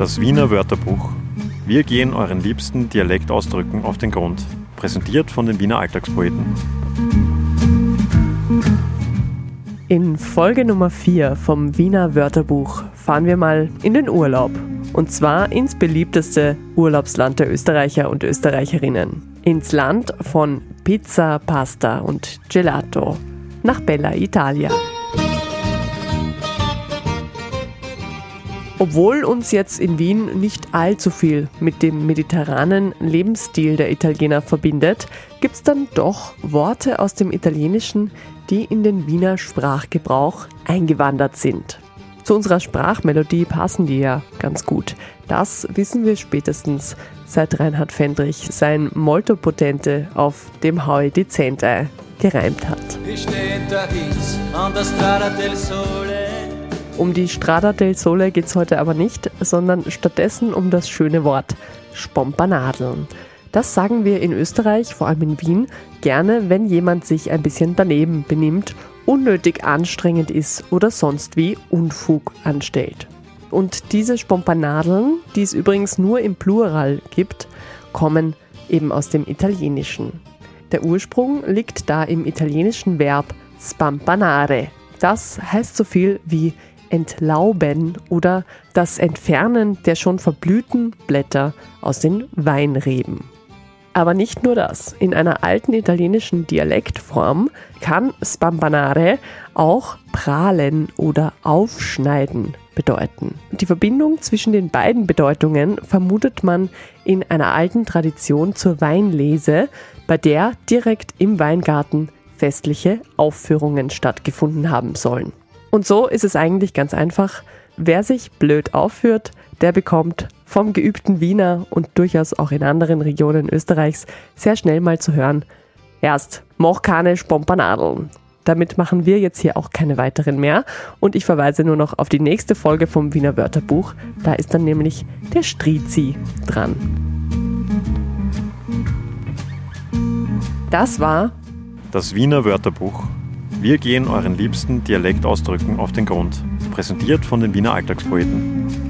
Das Wiener Wörterbuch. Wir gehen euren liebsten Dialektausdrücken auf den Grund. Präsentiert von den Wiener Alltagspoeten. In Folge Nummer 4 vom Wiener Wörterbuch fahren wir mal in den Urlaub. Und zwar ins beliebteste Urlaubsland der Österreicher und Österreicherinnen. Ins Land von Pizza, Pasta und Gelato. Nach Bella Italia. Obwohl uns jetzt in Wien nicht allzu viel mit dem mediterranen Lebensstil der Italiener verbindet, gibt es dann doch Worte aus dem Italienischen, die in den Wiener Sprachgebrauch eingewandert sind. Zu unserer Sprachmelodie passen die ja ganz gut. Das wissen wir spätestens seit Reinhard Fendrich sein Molto Potente auf dem Howie Dicente gereimt hat. Ich stehe da an der Strada del Sole um die Strada del Sole geht es heute aber nicht, sondern stattdessen um das schöne Wort Spompanadeln. Das sagen wir in Österreich, vor allem in Wien, gerne, wenn jemand sich ein bisschen daneben benimmt, unnötig anstrengend ist oder sonst wie Unfug anstellt. Und diese Spompanadeln, die es übrigens nur im Plural gibt, kommen eben aus dem Italienischen. Der Ursprung liegt da im italienischen Verb spampanare. Das heißt so viel wie Entlauben oder das Entfernen der schon verblühten Blätter aus den Weinreben. Aber nicht nur das. In einer alten italienischen Dialektform kann Spampanare auch prahlen oder aufschneiden bedeuten. Die Verbindung zwischen den beiden Bedeutungen vermutet man in einer alten Tradition zur Weinlese, bei der direkt im Weingarten festliche Aufführungen stattgefunden haben sollen. Und so ist es eigentlich ganz einfach. Wer sich blöd aufführt, der bekommt vom geübten Wiener und durchaus auch in anderen Regionen Österreichs sehr schnell mal zu hören, erst mach keine Spompanadeln. Damit machen wir jetzt hier auch keine weiteren mehr und ich verweise nur noch auf die nächste Folge vom Wiener Wörterbuch. Da ist dann nämlich der Strizi dran. Das war das Wiener Wörterbuch wir gehen euren liebsten Dialektausdrücken auf den Grund. Präsentiert von den Wiener Alltagspoeten.